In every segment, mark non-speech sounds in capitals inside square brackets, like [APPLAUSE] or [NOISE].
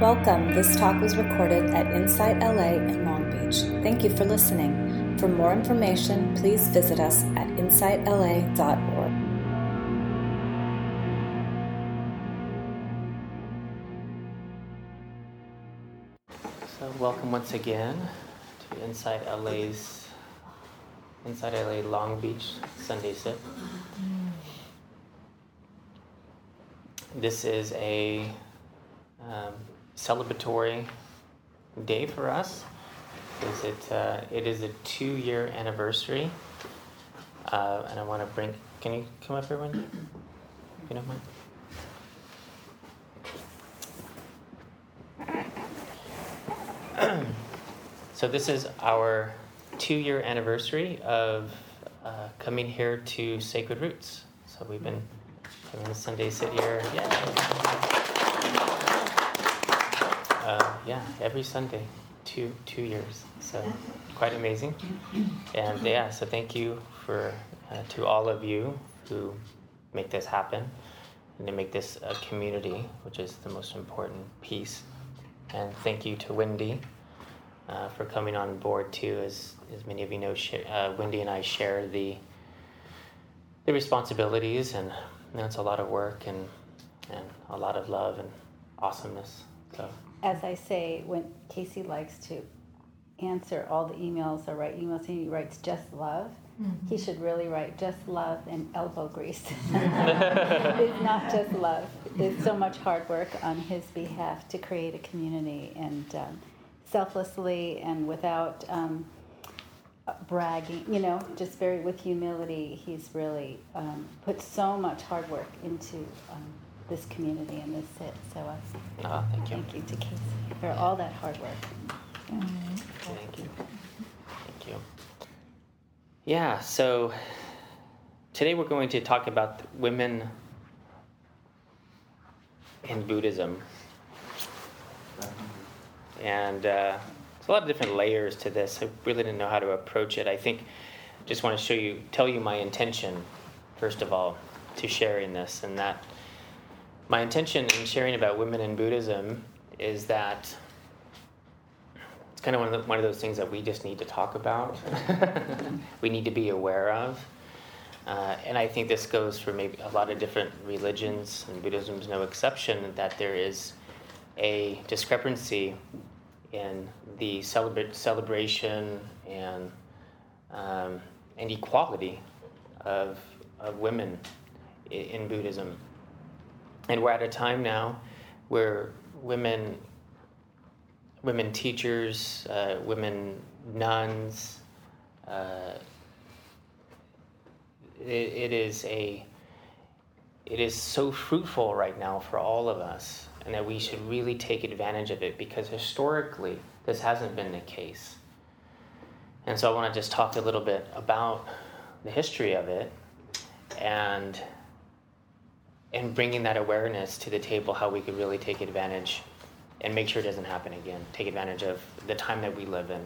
Welcome. This talk was recorded at Insight LA in Long Beach. Thank you for listening. For more information, please visit us at insightla.org. So, welcome once again to Insight LA's Insight LA Long Beach Sunday Sit. This is a um, celebratory day for us. Is it? Uh, it is a two-year anniversary, uh, and I want to bring. Can you come up Wendy? If you don't mind. [CLEARS THROAT] so this is our two-year anniversary of uh, coming here to Sacred Roots. So we've been having a Sunday sit here. Yeah. Yeah, every Sunday, two two years. So quite amazing. And yeah, so thank you for uh, to all of you who make this happen and to make this a community, which is the most important piece. And thank you to Wendy uh, for coming on board too. As as many of you know, uh, Wendy and I share the the responsibilities, and you know, it's a lot of work and and a lot of love and awesomeness. So as I say, when Casey likes to answer all the emails or write emails, he writes just love. Mm-hmm. He should really write just love and elbow grease. [LAUGHS] it's not just love. There's so much hard work on his behalf to create a community and um, selflessly and without um, bragging, you know, just very with humility. He's really um, put so much hard work into um, this community and this sit. So uh, oh, thank you. Thank you to Casey for all that hard work. Thank you. Thank you. Yeah, so today we're going to talk about women in Buddhism. And uh, there's a lot of different layers to this. I really didn't know how to approach it. I think just want to show you, tell you my intention, first of all, to sharing this, and that my intention in sharing about women in Buddhism is that it's kind of one of, the, one of those things that we just need to talk about. [LAUGHS] we need to be aware of. Uh, and I think this goes for maybe a lot of different religions, and Buddhism is no exception, that there is a discrepancy in the celebra- celebration and, um, and equality of, of women in, in Buddhism. And we're at a time now where women, women teachers, uh, women nuns, uh, it, it is a, it is so fruitful right now for all of us, and that we should really take advantage of it because historically this hasn't been the case. And so I want to just talk a little bit about the history of it and and bringing that awareness to the table, how we could really take advantage and make sure it doesn't happen again. Take advantage of the time that we live in.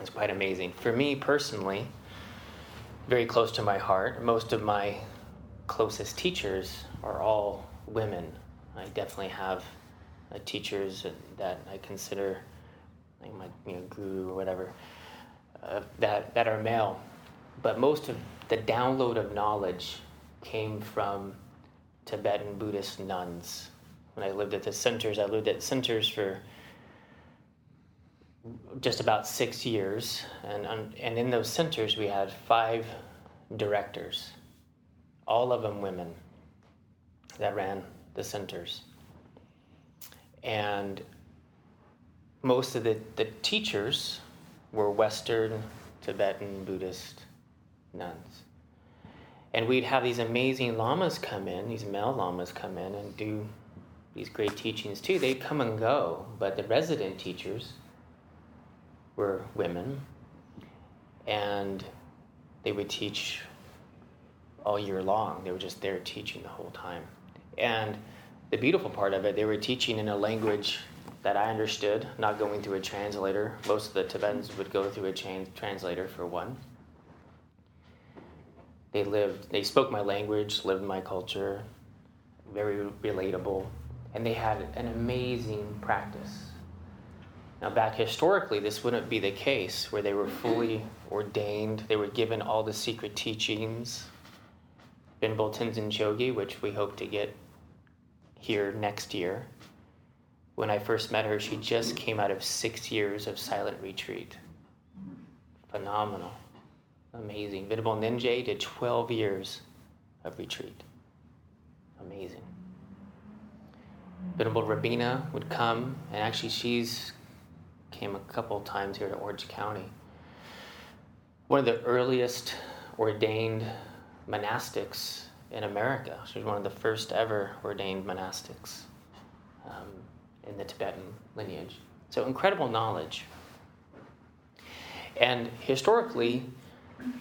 It's quite amazing. For me personally, very close to my heart, most of my closest teachers are all women. I definitely have uh, teachers that I consider like my you know, guru or whatever uh, that, that are male. But most of the download of knowledge came from Tibetan Buddhist nuns. When I lived at the centers, I lived at centers for just about six years, and and in those centers we had five directors, all of them women, that ran the centers, and most of the, the teachers were Western Tibetan Buddhist nuns and we'd have these amazing lamas come in, these male lamas come in and do these great teachings too. They'd come and go, but the resident teachers were women, and they would teach all year long. They were just there teaching the whole time. And the beautiful part of it, they were teaching in a language that I understood, not going through a translator. Most of the Tibetans would go through a translator for one they lived, they spoke my language, lived my culture, very relatable. and they had an amazing practice. Now, back historically, this wouldn't be the case where they were fully ordained, they were given all the secret teachings. Venerable Tenzin Chogi, which we hope to get here next year. When I first met her, she just came out of six years of silent retreat. Phenomenal. Amazing. Venerable Ninjay did 12 years of retreat. Amazing. Venerable Robina would come, and actually, she's came a couple times here to Orange County. One of the earliest ordained monastics in America. She was one of the first ever ordained monastics um, in the Tibetan lineage. So incredible knowledge. And historically,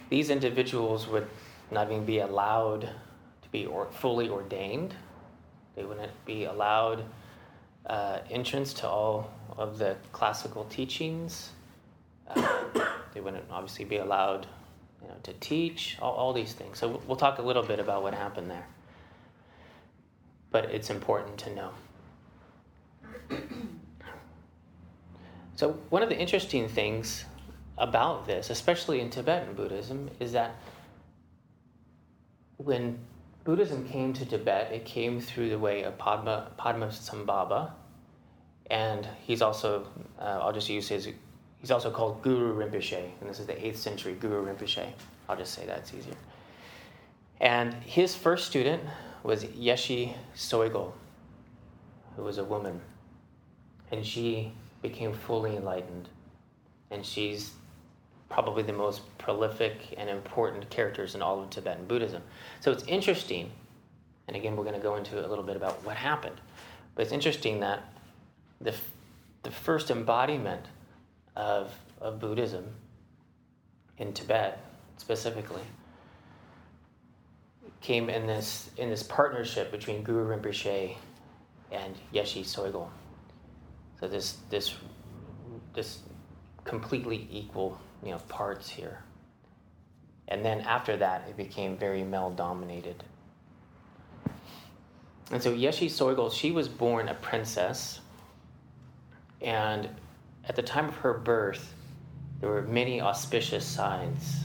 these individuals would not even be allowed to be or fully ordained. They wouldn't be allowed uh, entrance to all of the classical teachings. Uh, they wouldn't obviously be allowed you know, to teach, all, all these things. So we'll talk a little bit about what happened there. But it's important to know. So, one of the interesting things about this, especially in Tibetan Buddhism, is that when Buddhism came to Tibet, it came through the way of Padma, Padmasambhava, and he's also, uh, I'll just use his, he's also called Guru Rinpoche, and this is the 8th century Guru Rinpoche. I'll just say that's easier. And his first student was Yeshe Tsogyal, who was a woman, and she became fully enlightened, and she's probably the most prolific and important characters in all of Tibetan Buddhism. So it's interesting, and again, we're going to go into a little bit about what happened, but it's interesting that the, the first embodiment of, of Buddhism in Tibet specifically came in this in this partnership between Guru Rinpoche and Yeshe Tsogyal. So this this this completely equal you know parts here. And then after that, it became very male dominated. And so Yeshe Tsogyal, she was born a princess and at the time of her birth, there were many auspicious signs,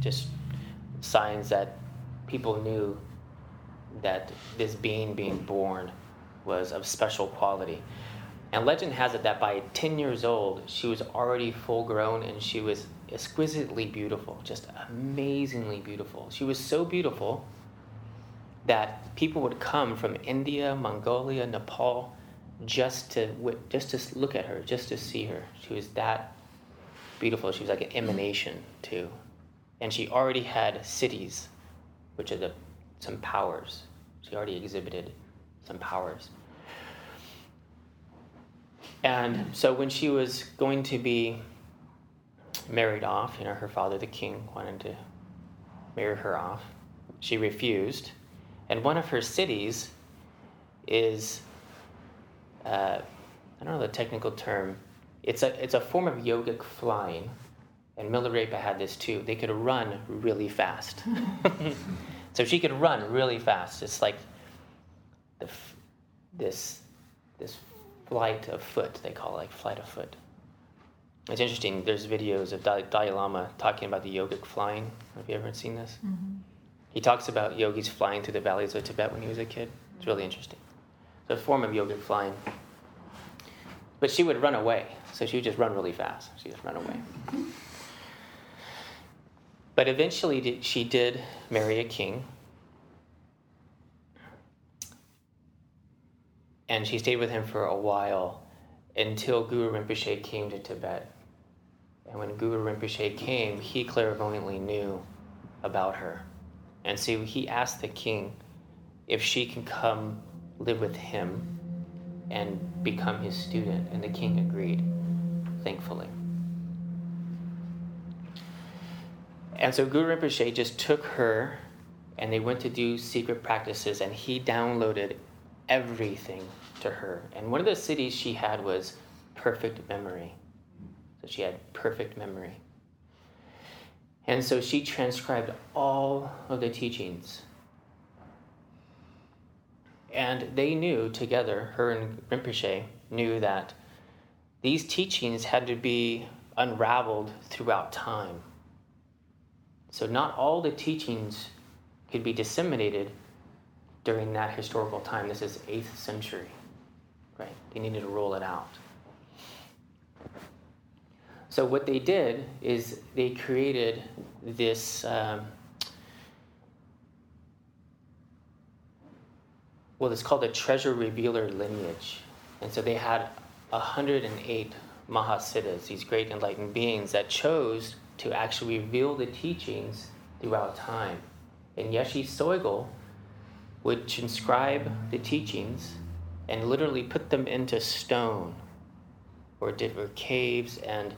just signs that people knew that this being being born was of special quality. And legend has it that by 10 years old, she was already full grown and she was exquisitely beautiful, just amazingly beautiful. She was so beautiful that people would come from India, Mongolia, Nepal, just to just to look at her, just to see her. She was that beautiful. She was like an emanation too, and she already had siddhis, which are the some powers. She already exhibited some powers. And so when she was going to be married off, you know, her father, the king, wanted to marry her off. She refused. And one of her siddhis is uh, I don't know the technical term. It's a it's a form of yogic flying, and Milarepa had this too. They could run really fast. [LAUGHS] so she could run really fast. It's like the this this flight of foot. They call it like flight of foot. It's interesting. There's videos of Dalai Lama talking about the yogic flying. Have you ever seen this? Mm-hmm. He talks about yogis flying through the valleys of Tibet when he was a kid. It's really interesting a form of yogic flying. But she would run away, so she would just run really fast. She just run away. But eventually, she did marry a king. And she stayed with him for a while until Guru Rinpoche came to Tibet. And when Guru Rinpoche came, he clairvoyantly knew about her. And so he asked the king if she can come live with him and become his student. And the king agreed, thankfully. And so Guru Rinpoche just took her and they went to do secret practices, and he downloaded everything to her. And one of the siddhis she had was perfect memory. So she had perfect memory. And so she transcribed all of the teachings And they knew together, her and Rinpoche knew that these teachings had to be unraveled throughout time. So, not all the teachings could be disseminated during that historical time. This is 8th century, right? They needed to rule it out. So, what they did is they created this. Um, well, it's called the treasure revealer lineage. And so they had 108 Mahasiddhas, these great enlightened beings that chose to actually reveal the teachings throughout time. And Yeshe Tsogyal would transcribe the teachings and literally put them into stone or different caves. And, and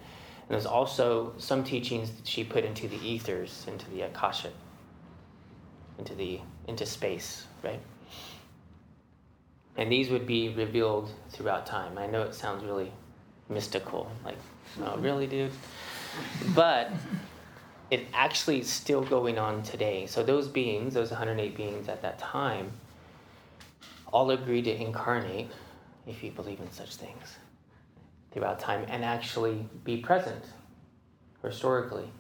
there's also some teachings that she put into the ethers into the akasha into the into space right? And these would be revealed throughout time. I know it sounds really mystical like oh mm-hmm. really dude? But it actually is still going on today. So those beings, those 108 beings at that time, all agreed to incarnate, if you believe in such things, throughout time and actually be present historically.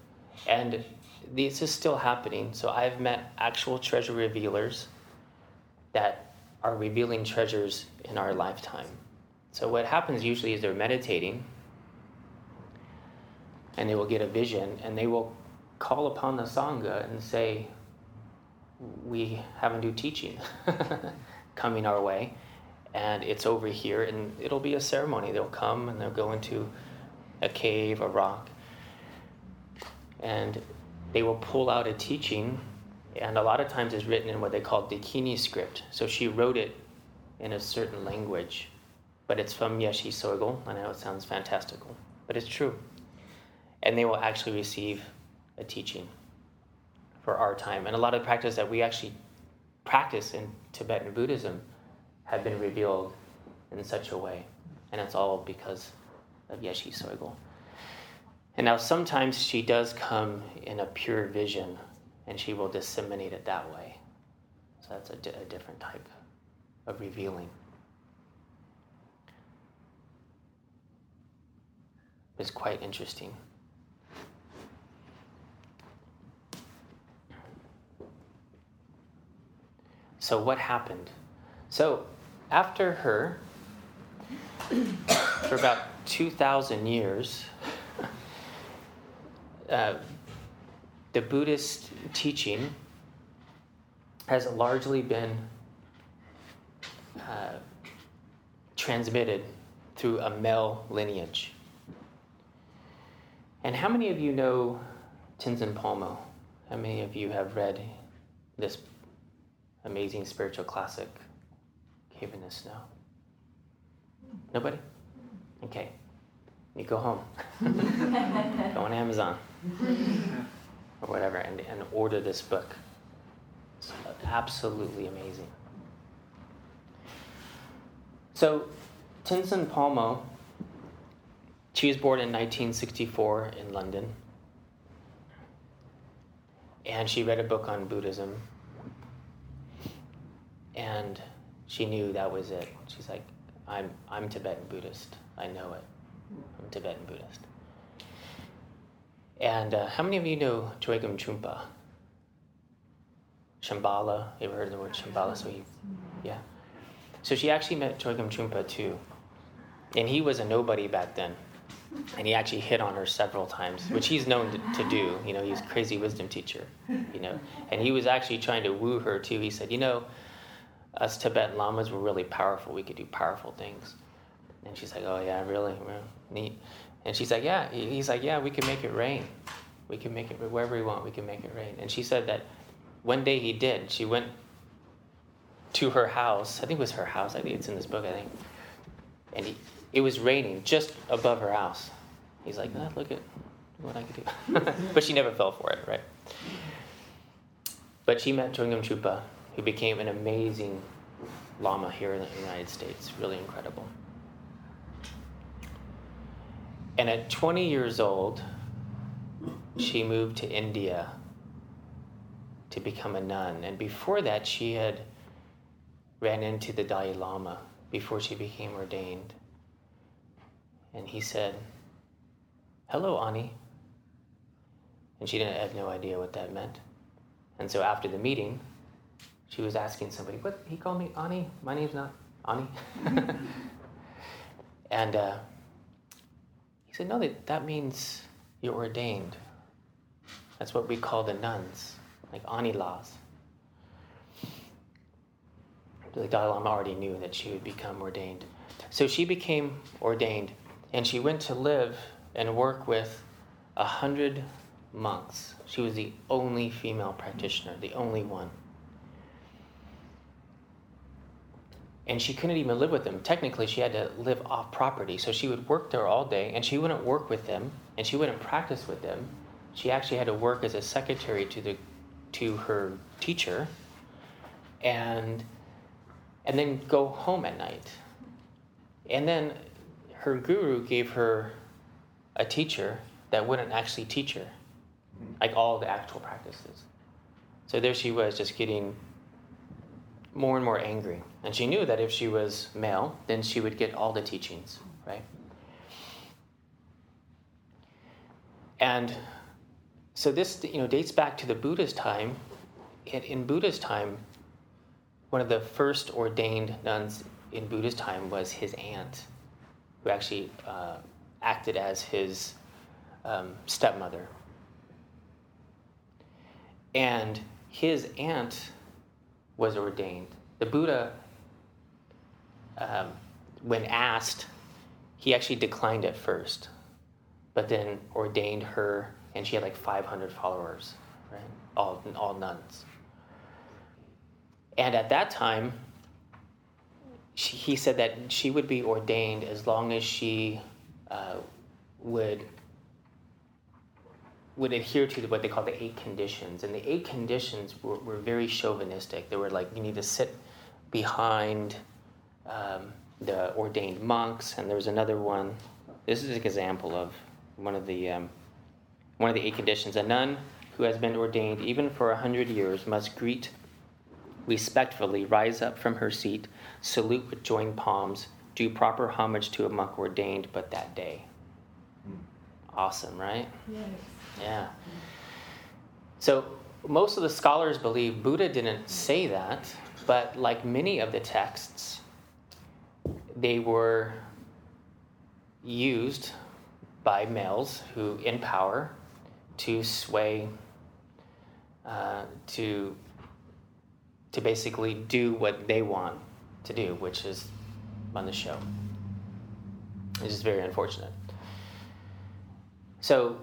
And this is still happening. So I've met actual treasure revealers that are revealing treasures in our lifetime. So what happens usually is they're meditating and they will get a vision and they will call upon the Sangha and say, We have a new teaching [LAUGHS] coming our way, and it's over here, and it'll be a ceremony. They'll come and they'll go into a cave, a rock, and they will pull out a teaching, and a lot of times it's written in what they call Dakini script. So she wrote it in a certain language, but it's from Yeshe Tsogyal. I know it sounds fantastical, but it's true and they will actually receive a teaching for our time. And a lot of practice that we actually practice in Tibetan Buddhism have been revealed in such a way. And it's all because of Yeshe Tsogyal. And now sometimes she does come in a pure vision and she will disseminate it that way. So that's a different type of revealing. It's quite interesting. So, what happened? So, after her, for about 2,000 years, [LAUGHS] uh, the Buddhist teaching has largely been uh, transmitted through a male lineage. And how many of you know Tenzin Palmo? How many of you have read this amazing spiritual classic, Cave in the Snow? Nobody? Okay. You go home. [LAUGHS] go on Amazon or whatever and, and order this book. It's absolutely amazing. So, Tenzin Palmo, she was born in 1964 in London. And she read a book on Buddhism and she knew that was it. She's like, I'm, I'm Tibetan Buddhist. I know it. I'm Tibetan Buddhist. And uh, how many of you know Chogyam Trungpa? Shambhala. You ever heard of the word Shambhala? So he, yeah. So she actually met Chogyam Trungpa too. And he was a nobody back then. And he actually hit on her several times, which he's known to, to do. You know, he's crazy wisdom teacher, you know. And he was actually trying to woo her too. He said, you know, us Tibetan lamas were really powerful. We could do powerful things. And she's like, oh yeah, really, well, neat. And she's like, yeah. He's like, yeah, we can make it rain. We can make it wherever we want. We can make it rain. And she said that one day he did. She went to her house. I think it was her house. I think it's in this book. I think. And he, it was raining just above her house. He's like, oh, look at what I could do. [LAUGHS] but she never fell for it, right? But she met Chogyam Trungpa who became an amazing Lama here in the United States. Really incredible. And at 20 years old, she moved to India to become a nun. And before that, she had ran into the Dalai Lama before she became ordained. And he said, Hello, Ani. And she didn't have no idea what that meant. And so after the meeting, she was asking somebody, What? He called me Ani? My name's not Ani. [LAUGHS] and uh, he said, No, that, that means you're ordained. That's what we call the nuns, like Ani laws. The Dalai Lama already knew that she would become ordained. So she became ordained, and she went to live and work with a hundred monks. She was the only female practitioner, the only one. And she couldn't even live with them. Technically, she had to live off property. So she would work there all day, and she wouldn't work with them, and she wouldn't practice with them. She actually had to work as a secretary to the to her teacher, and and then go home at night. And then her guru gave her a teacher that wouldn't actually teach her, like all the actual practices. So there she was, just getting more and more angry. And she knew that if she was male, then she would get all the teachings, right? And so this, you know, dates back to the Buddha's time. In, Buddha's time, one of the first ordained nuns in Buddha's time was his aunt, who actually uh, acted as his um, stepmother. And his aunt was ordained. The Buddha, um, when asked, he actually declined at first, but then ordained her, and she had like 500 followers, right? All, all nuns. And at that time, she, he said that she would be ordained as long as she uh, would would adhere to what they call the eight conditions. And the eight conditions were, were very chauvinistic. They were like you need to sit behind um, the ordained monks, and there was another one. This is an example of one of the um, one of the eight conditions. A nun who has been ordained even for a hundred years must greet respectfully rise up from her seat, salute with joined palms, do proper homage to a monk ordained but that day. Awesome, right? Yes. Yeah. So most of the scholars believe Buddha didn't say that, but like many of the texts, they were used by males who in power to sway uh, to to basically do what they want to do, which is run the show. It's just very unfortunate. So,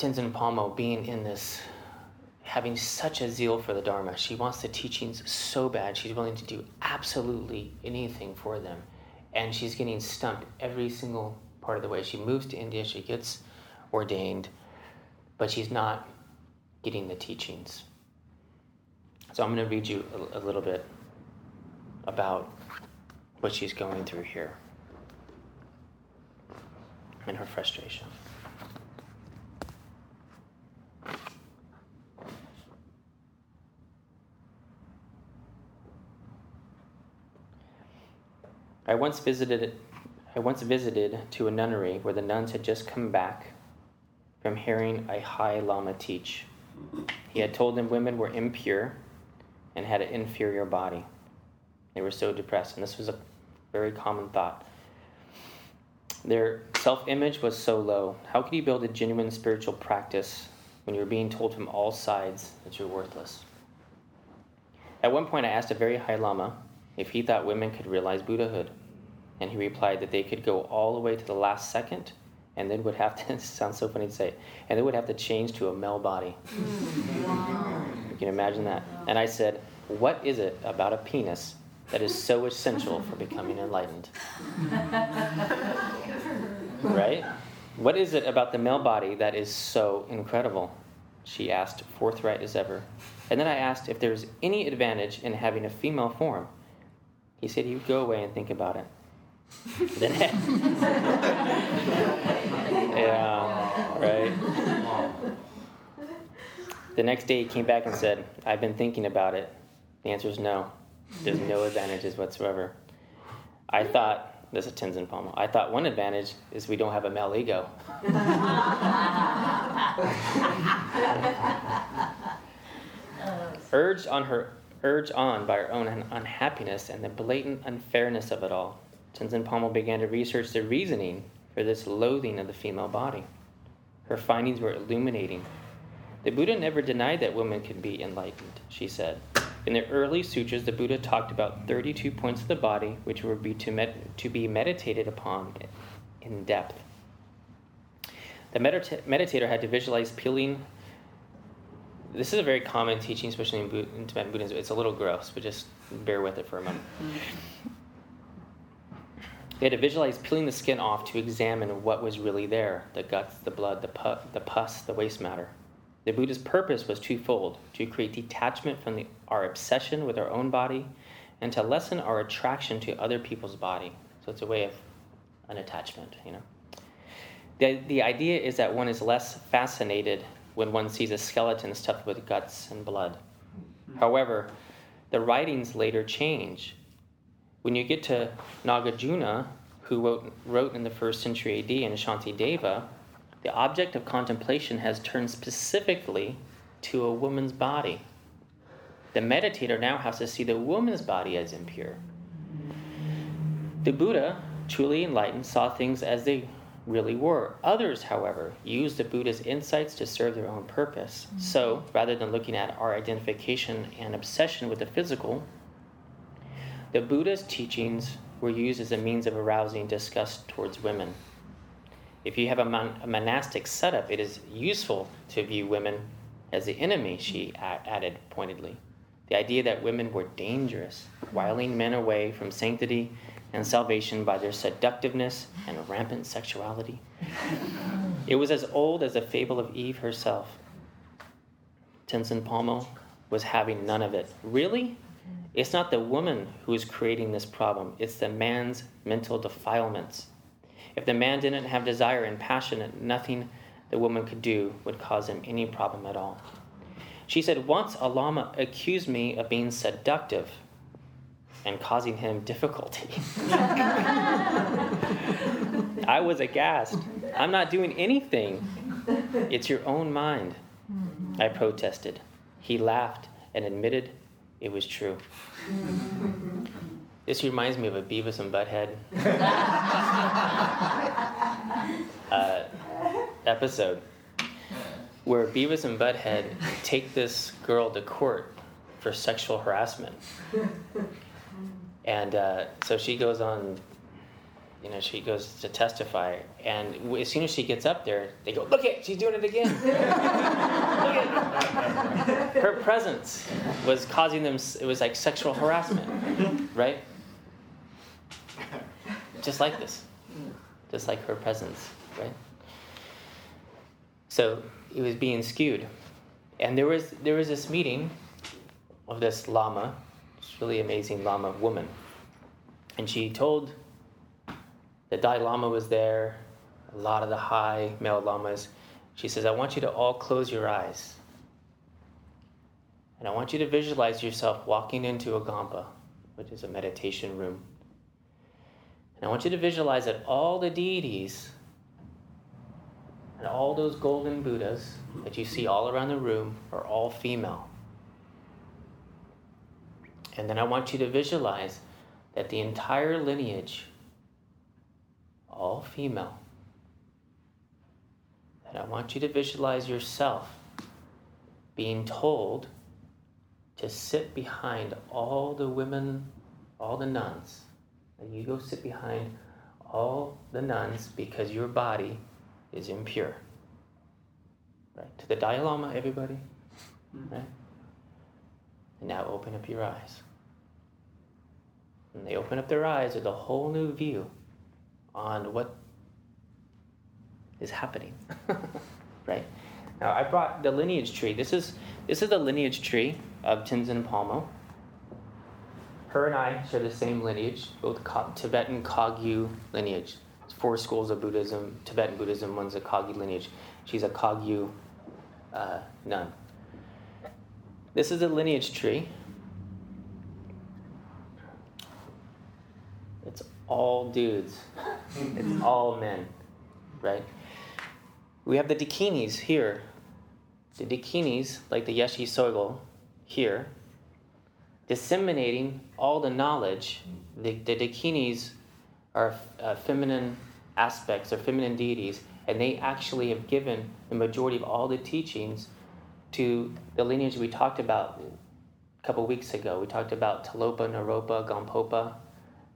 Tenzin Palmo being in this, having such a zeal for the Dharma, she wants the teachings so bad, she's willing to do absolutely anything for them. And she's getting stumped every single part of the way. She moves to India, she gets ordained, but she's not getting the teachings. So I'm going to read you a, a little bit about what she's going through here and her frustration. I once visited I once visited to a nunnery where the nuns had just come back from hearing a high lama teach. He had told them women were impure and had an inferior body. They were so depressed, and this was a very common thought. Their self image was so low. How could you build a genuine spiritual practice when you're being told from all sides that you're worthless? At one point, I asked a very high Lama if he thought women could realize Buddhahood, and he replied that they could go all the way to the last second and then would have to, [LAUGHS] sounds so funny to say, and they would have to change to a male body. You can imagine that. And I said, What is it about a penis that is so essential for becoming enlightened? right? What is it about the male body that is so incredible? She asked, forthright as ever. And then I asked if there is any advantage in having a female form. He said he would go away and think about it. [LAUGHS] then, yeah, right. The next day he came back and said, I've been thinking about it, The answer is no. There's no advantages whatsoever. I thought, this is Tenzin Palmo, I thought one advantage is we don't have a male ego. [LAUGHS] urged on her urged on by her own unhappiness and the blatant unfairness of it all, Tenzin Palmo began to research the reasoning for this loathing of the female body. Her findings were illuminating. The Buddha never denied that women could be enlightened, she said. In the early sutras, the Buddha talked about 32 points of the body which were be to, med- to be meditated upon in depth. The medita- meditator had to visualize peeling. This is a very common teaching, especially in, in Tibetan Buddhism. It's a little gross, but just bear with it for a moment. They had to visualize peeling the skin off to examine what was really there the guts, the blood, the, pu- the pus, the waste matter. The Buddha's purpose was twofold to create detachment from the, our obsession with our own body and to lessen our attraction to other people's body. So it's a way of an attachment, you know. The, the idea is that one is less fascinated when one sees a skeleton stuffed with guts and blood. However, the writings later change. When you get to Nagarjuna, who wrote, wrote in the first century AD in Shantideva, the object of contemplation has turned specifically to a woman's body. The meditator now has to see the woman's body as impure. The Buddha, truly enlightened, saw things as they really were. Others, however, used the Buddha's insights to serve their own purpose. Mm-hmm. So, rather than looking at our identification and obsession with the physical, the Buddha's teachings were used as a means of arousing disgust towards women. If you have a, mon- a monastic setup, it is useful to view women as the enemy, she a- added pointedly. The idea that women were dangerous, mm-hmm. wiling men away from sanctity and salvation by their seductiveness and rampant sexuality. It was as old as the fable of Eve herself. Tenzin Palmo was having none of it. Really? It's not the woman who is creating this problem, it's the man's mental defilements. If the man didn't have desire and passion, nothing the woman could do would cause him any problem at all. She said, Once a Lama accused me of being seductive and causing him difficulty. [LAUGHS] I was aghast. I'm not doing anything. It's your own mind. I protested. He laughed and admitted it was true. [LAUGHS] This reminds me of a Beavis and Butthead [LAUGHS] uh, episode where Beavis and Butthead take this girl to court for sexual harassment. And uh, so she goes on, you know, she goes to testify. And as soon as she gets up there, they go, Look at, she's doing it again. [LAUGHS] Look at her presence was causing them, it was like sexual harassment, right? Just like this, just like her presence, right? So it was being skewed. And there was, there was this meeting of this Lama, this really amazing Lama woman. And she told the Dalai Lama was there, a lot of the high male lamas. She says, I want you to all close your eyes. And I want you to visualize yourself walking into a Gompa, which is a meditation room. And I want you to visualize that all the deities and all those golden Buddhas that you see all around the room are all female. And then I want you to visualize that the entire lineage, all female, that I want you to visualize yourself being told to sit behind all the women, all the nuns. And you go sit behind all the nuns because your body is impure. Right? To the Dalai Lama, everybody. Mm-hmm. Right? And now open up your eyes. And they open up their eyes with a whole new view on what is happening. [LAUGHS] right? Now I brought the lineage tree. This is this is the lineage tree of Tenzin Palmo. Her and I share the same lineage, both Tibetan Kagyu lineage. It's four schools of Buddhism, Tibetan Buddhism. One's a Kagyu lineage. She's a Kagyu uh, nun. This is the lineage tree. All dudes. it's all men, right? We have the dakinis here. The dakinis, like the Yeshe Tsogyal here, disseminating all the knowledge. The, the dakinis are uh, feminine aspects or feminine deities, and they actually have given the majority of all the teachings to the lineage we talked about a couple weeks ago. We talked about Tilopa, Naropa, Gampopa,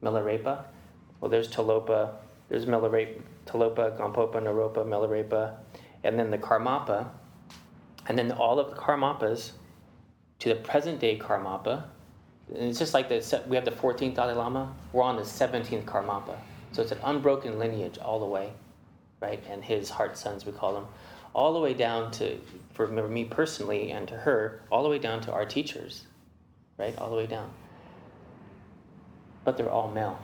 Milarepa. Well, there's Tilopa, there's Milarepa, Tilopa, Gampopa, Naropa, Milarepa, and then the Karmapa. And then all of the Karmapas to the present day Karmapa. And it's just like the, we have the 14th Dalai Lama, we're on the 17th Karmapa. So it's an unbroken lineage all the way, right? And his heart sons, we call them, all the way down to, for me personally and to her, all the way down to our teachers, right? All the way down. But they're all male,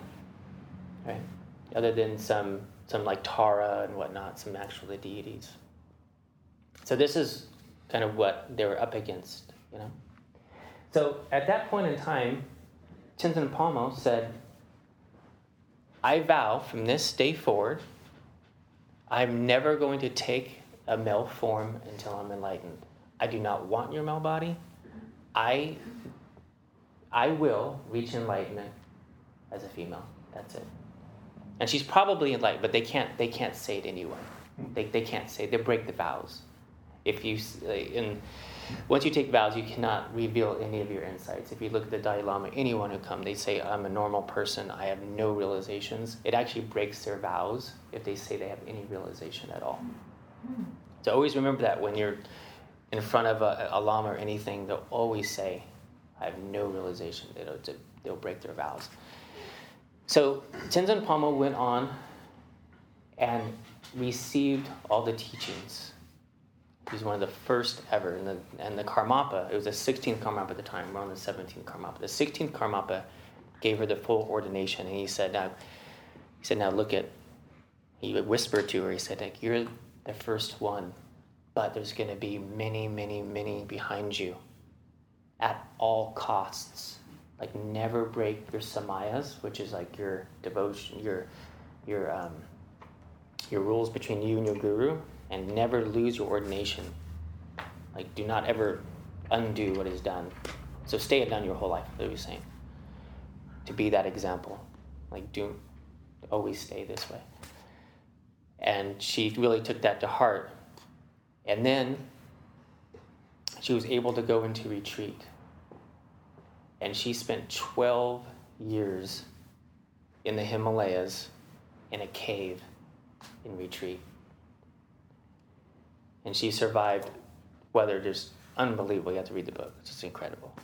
right? Other than some, some like Tara and whatnot, some actual deities. So this is kind of what they were up against, you know? So at that point in time, Tenzin Palmo said, I vow from this day forward, I'm never going to take a male form until I'm enlightened. I do not want your male body. I, I will reach enlightenment as a female. That's it. And she's probably enlightened, but they can't, they can't say it anyway. They, they can't say, they break the vows. If you, in, once you take vows, you cannot reveal any of your insights. If you look at the Dalai Lama, anyone who come, they say, I'm a normal person, I have no realizations. It actually breaks their vows if they say they have any realization at all. So always remember that when you're in front of a, a Lama or anything, they'll always say, I have no realization. They'll, they'll break their vows. So Tenzin Palmo went on and received all the teachings He was one of the first ever. And the, and the Karmapa, it was the 16th Karmapa at the time, we're on the 17th Karmapa. The 16th Karmapa gave her the full ordination, and he said, now, he said, now look at, he whispered to her, he said, like, you're the first one, but there's going to be many, many, many behind you at all costs. Like, never break your samayas, which is like your devotion, your, your, um, your rules between you and your guru and never lose your ordination. Like, do not ever undo what is done. So stay it done your whole life, what he's saying. To be that example. Like, do always stay this way. And she really took that to heart. And then she was able to go into retreat. And she spent 12 years in the Himalayas in a cave in retreat and she survived weather just unbelievable. You have to read the book; it's just incredible.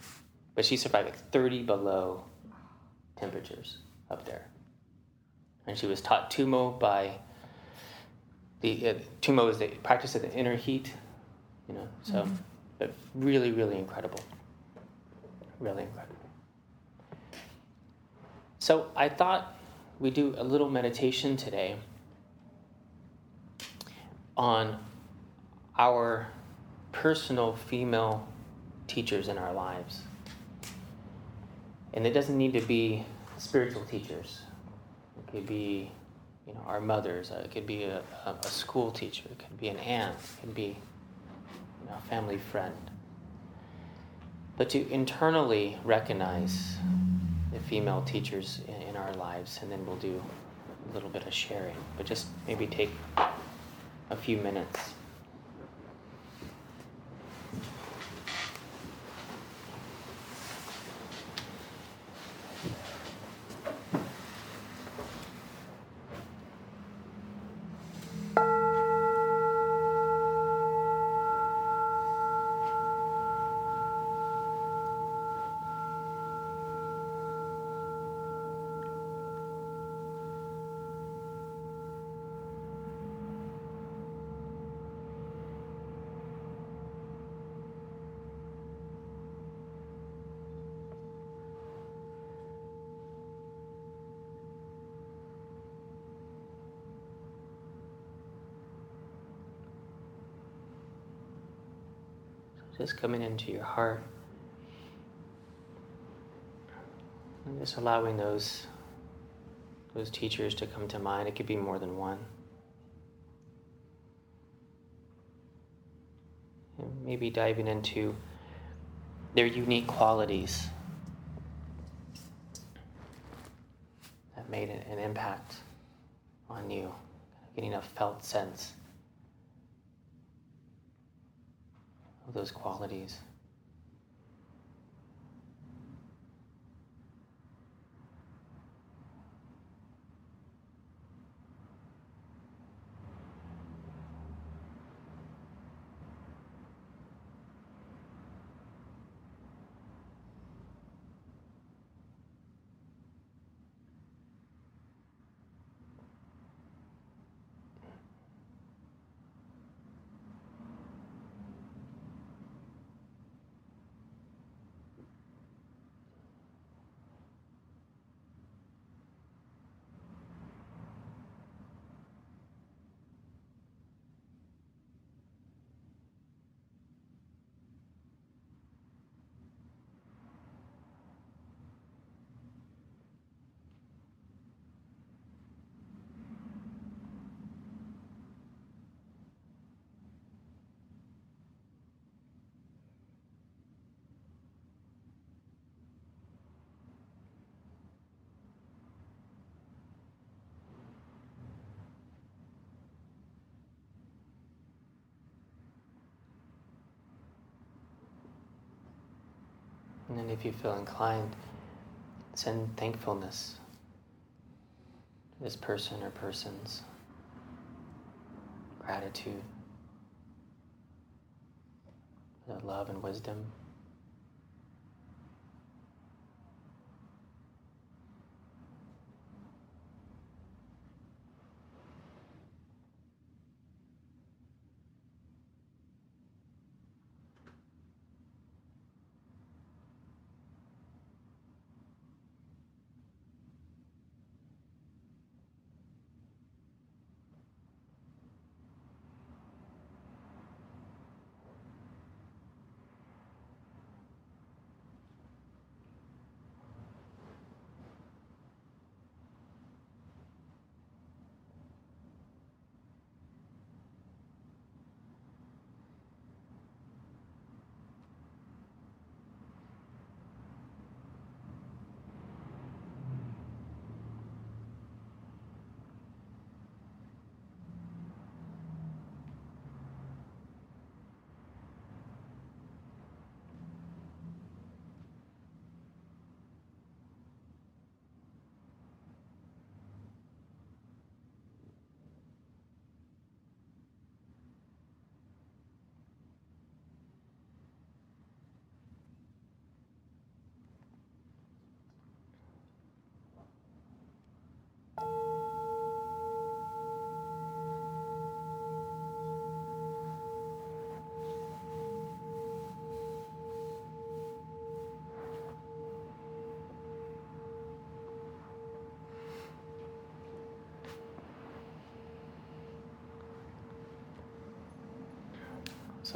But she survived like 30 below temperatures up there, and she was taught tumo by the uh, tumo is the practice of the inner heat, you know. So, mm-hmm. but really, really incredible, really incredible. So I thought we do a little meditation today on our personal female teachers in our lives. And it doesn't need to be spiritual teachers. It could be, you know, our mothers. Uh, it could be a, a, school teacher. It could be an aunt. It could be, you know, a family friend. But to internally recognize the female teachers in, in our lives, and then we'll do a little bit of sharing. But just maybe take a few minutes. Just coming into your heart. And just allowing those those teachers to come to mind. It could be more than one. And maybe diving into their unique qualities that made an impact on you, getting a felt sense those qualities. And then if you feel inclined, send thankfulness to this person or persons, gratitude, love and wisdom.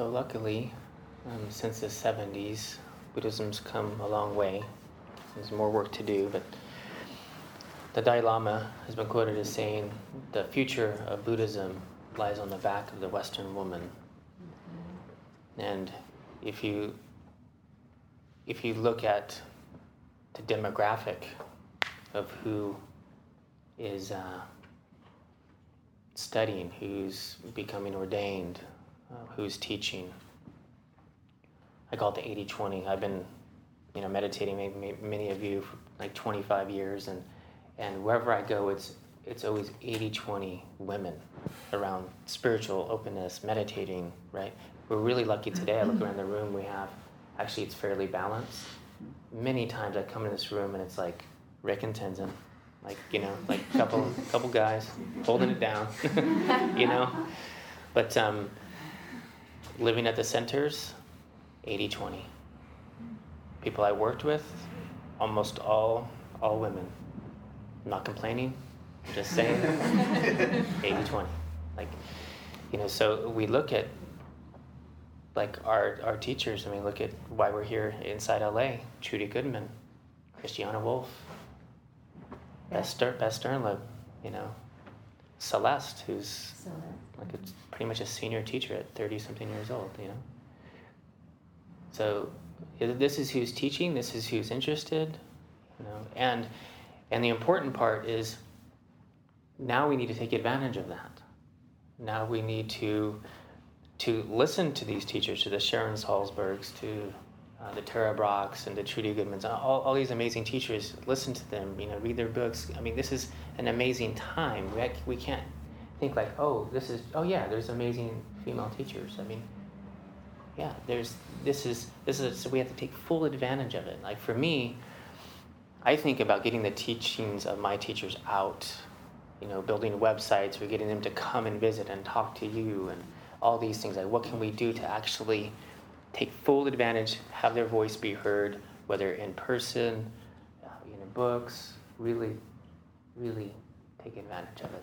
So luckily, um, since the 70s, Buddhism's come a long way. There's more work to do, but the Dalai Lama has been quoted as saying, "The future of Buddhism lies on the back of the Western woman." Mm-hmm. And if you if you look at the demographic of who is uh, studying, who's becoming ordained, who's teaching. I call it the 80 20. I've been you know, meditating, maybe many of you, for like 25 years, and, and wherever I go, it's, it's always 80 20 women around spiritual openness, meditating, right? We're really lucky today. I look around the room, we have actually, it's fairly balanced. Many times I come in this room and it's like Rick and Tenzin, like, you know, like a couple, couple guys holding it down, [LAUGHS] you know? But um, living at the centers, 80 20. People I worked with, almost all all women. I'm not complaining, I'm just saying [LAUGHS] 80 20. Like, you know, so we look at like our, our teachers, I mean, look at why we're here Insight LA. Trudy Goodman, Christiane Wolf, Yeah. Beth, Beth Sternlieb, you know. Celeste, who's Celeste. Like a, pretty much a senior teacher at 30 something years old, you know. So this is who's teaching, this is who's interested, you know, and and the important part is now we need to take advantage of that. Now we need to to listen to these teachers, to the Sharon Salzbergs, to uh, the Tara Brachs and the Trudy Goodmans, all, all these amazing teachers, listen to them, you know, read their books. I mean, this is an amazing time. We, we can't think like, oh, this is, oh yeah, there's amazing female teachers. I mean, yeah, there's, this is, this is, so we have to take full advantage of it. Like for me, I think about getting the teachings of my teachers out, you know, building websites or getting them to come and visit and talk to you and all these things. Like, what can we do to actually take full advantage, have their voice be heard, whether in person, uh, in books, really, really take advantage of it.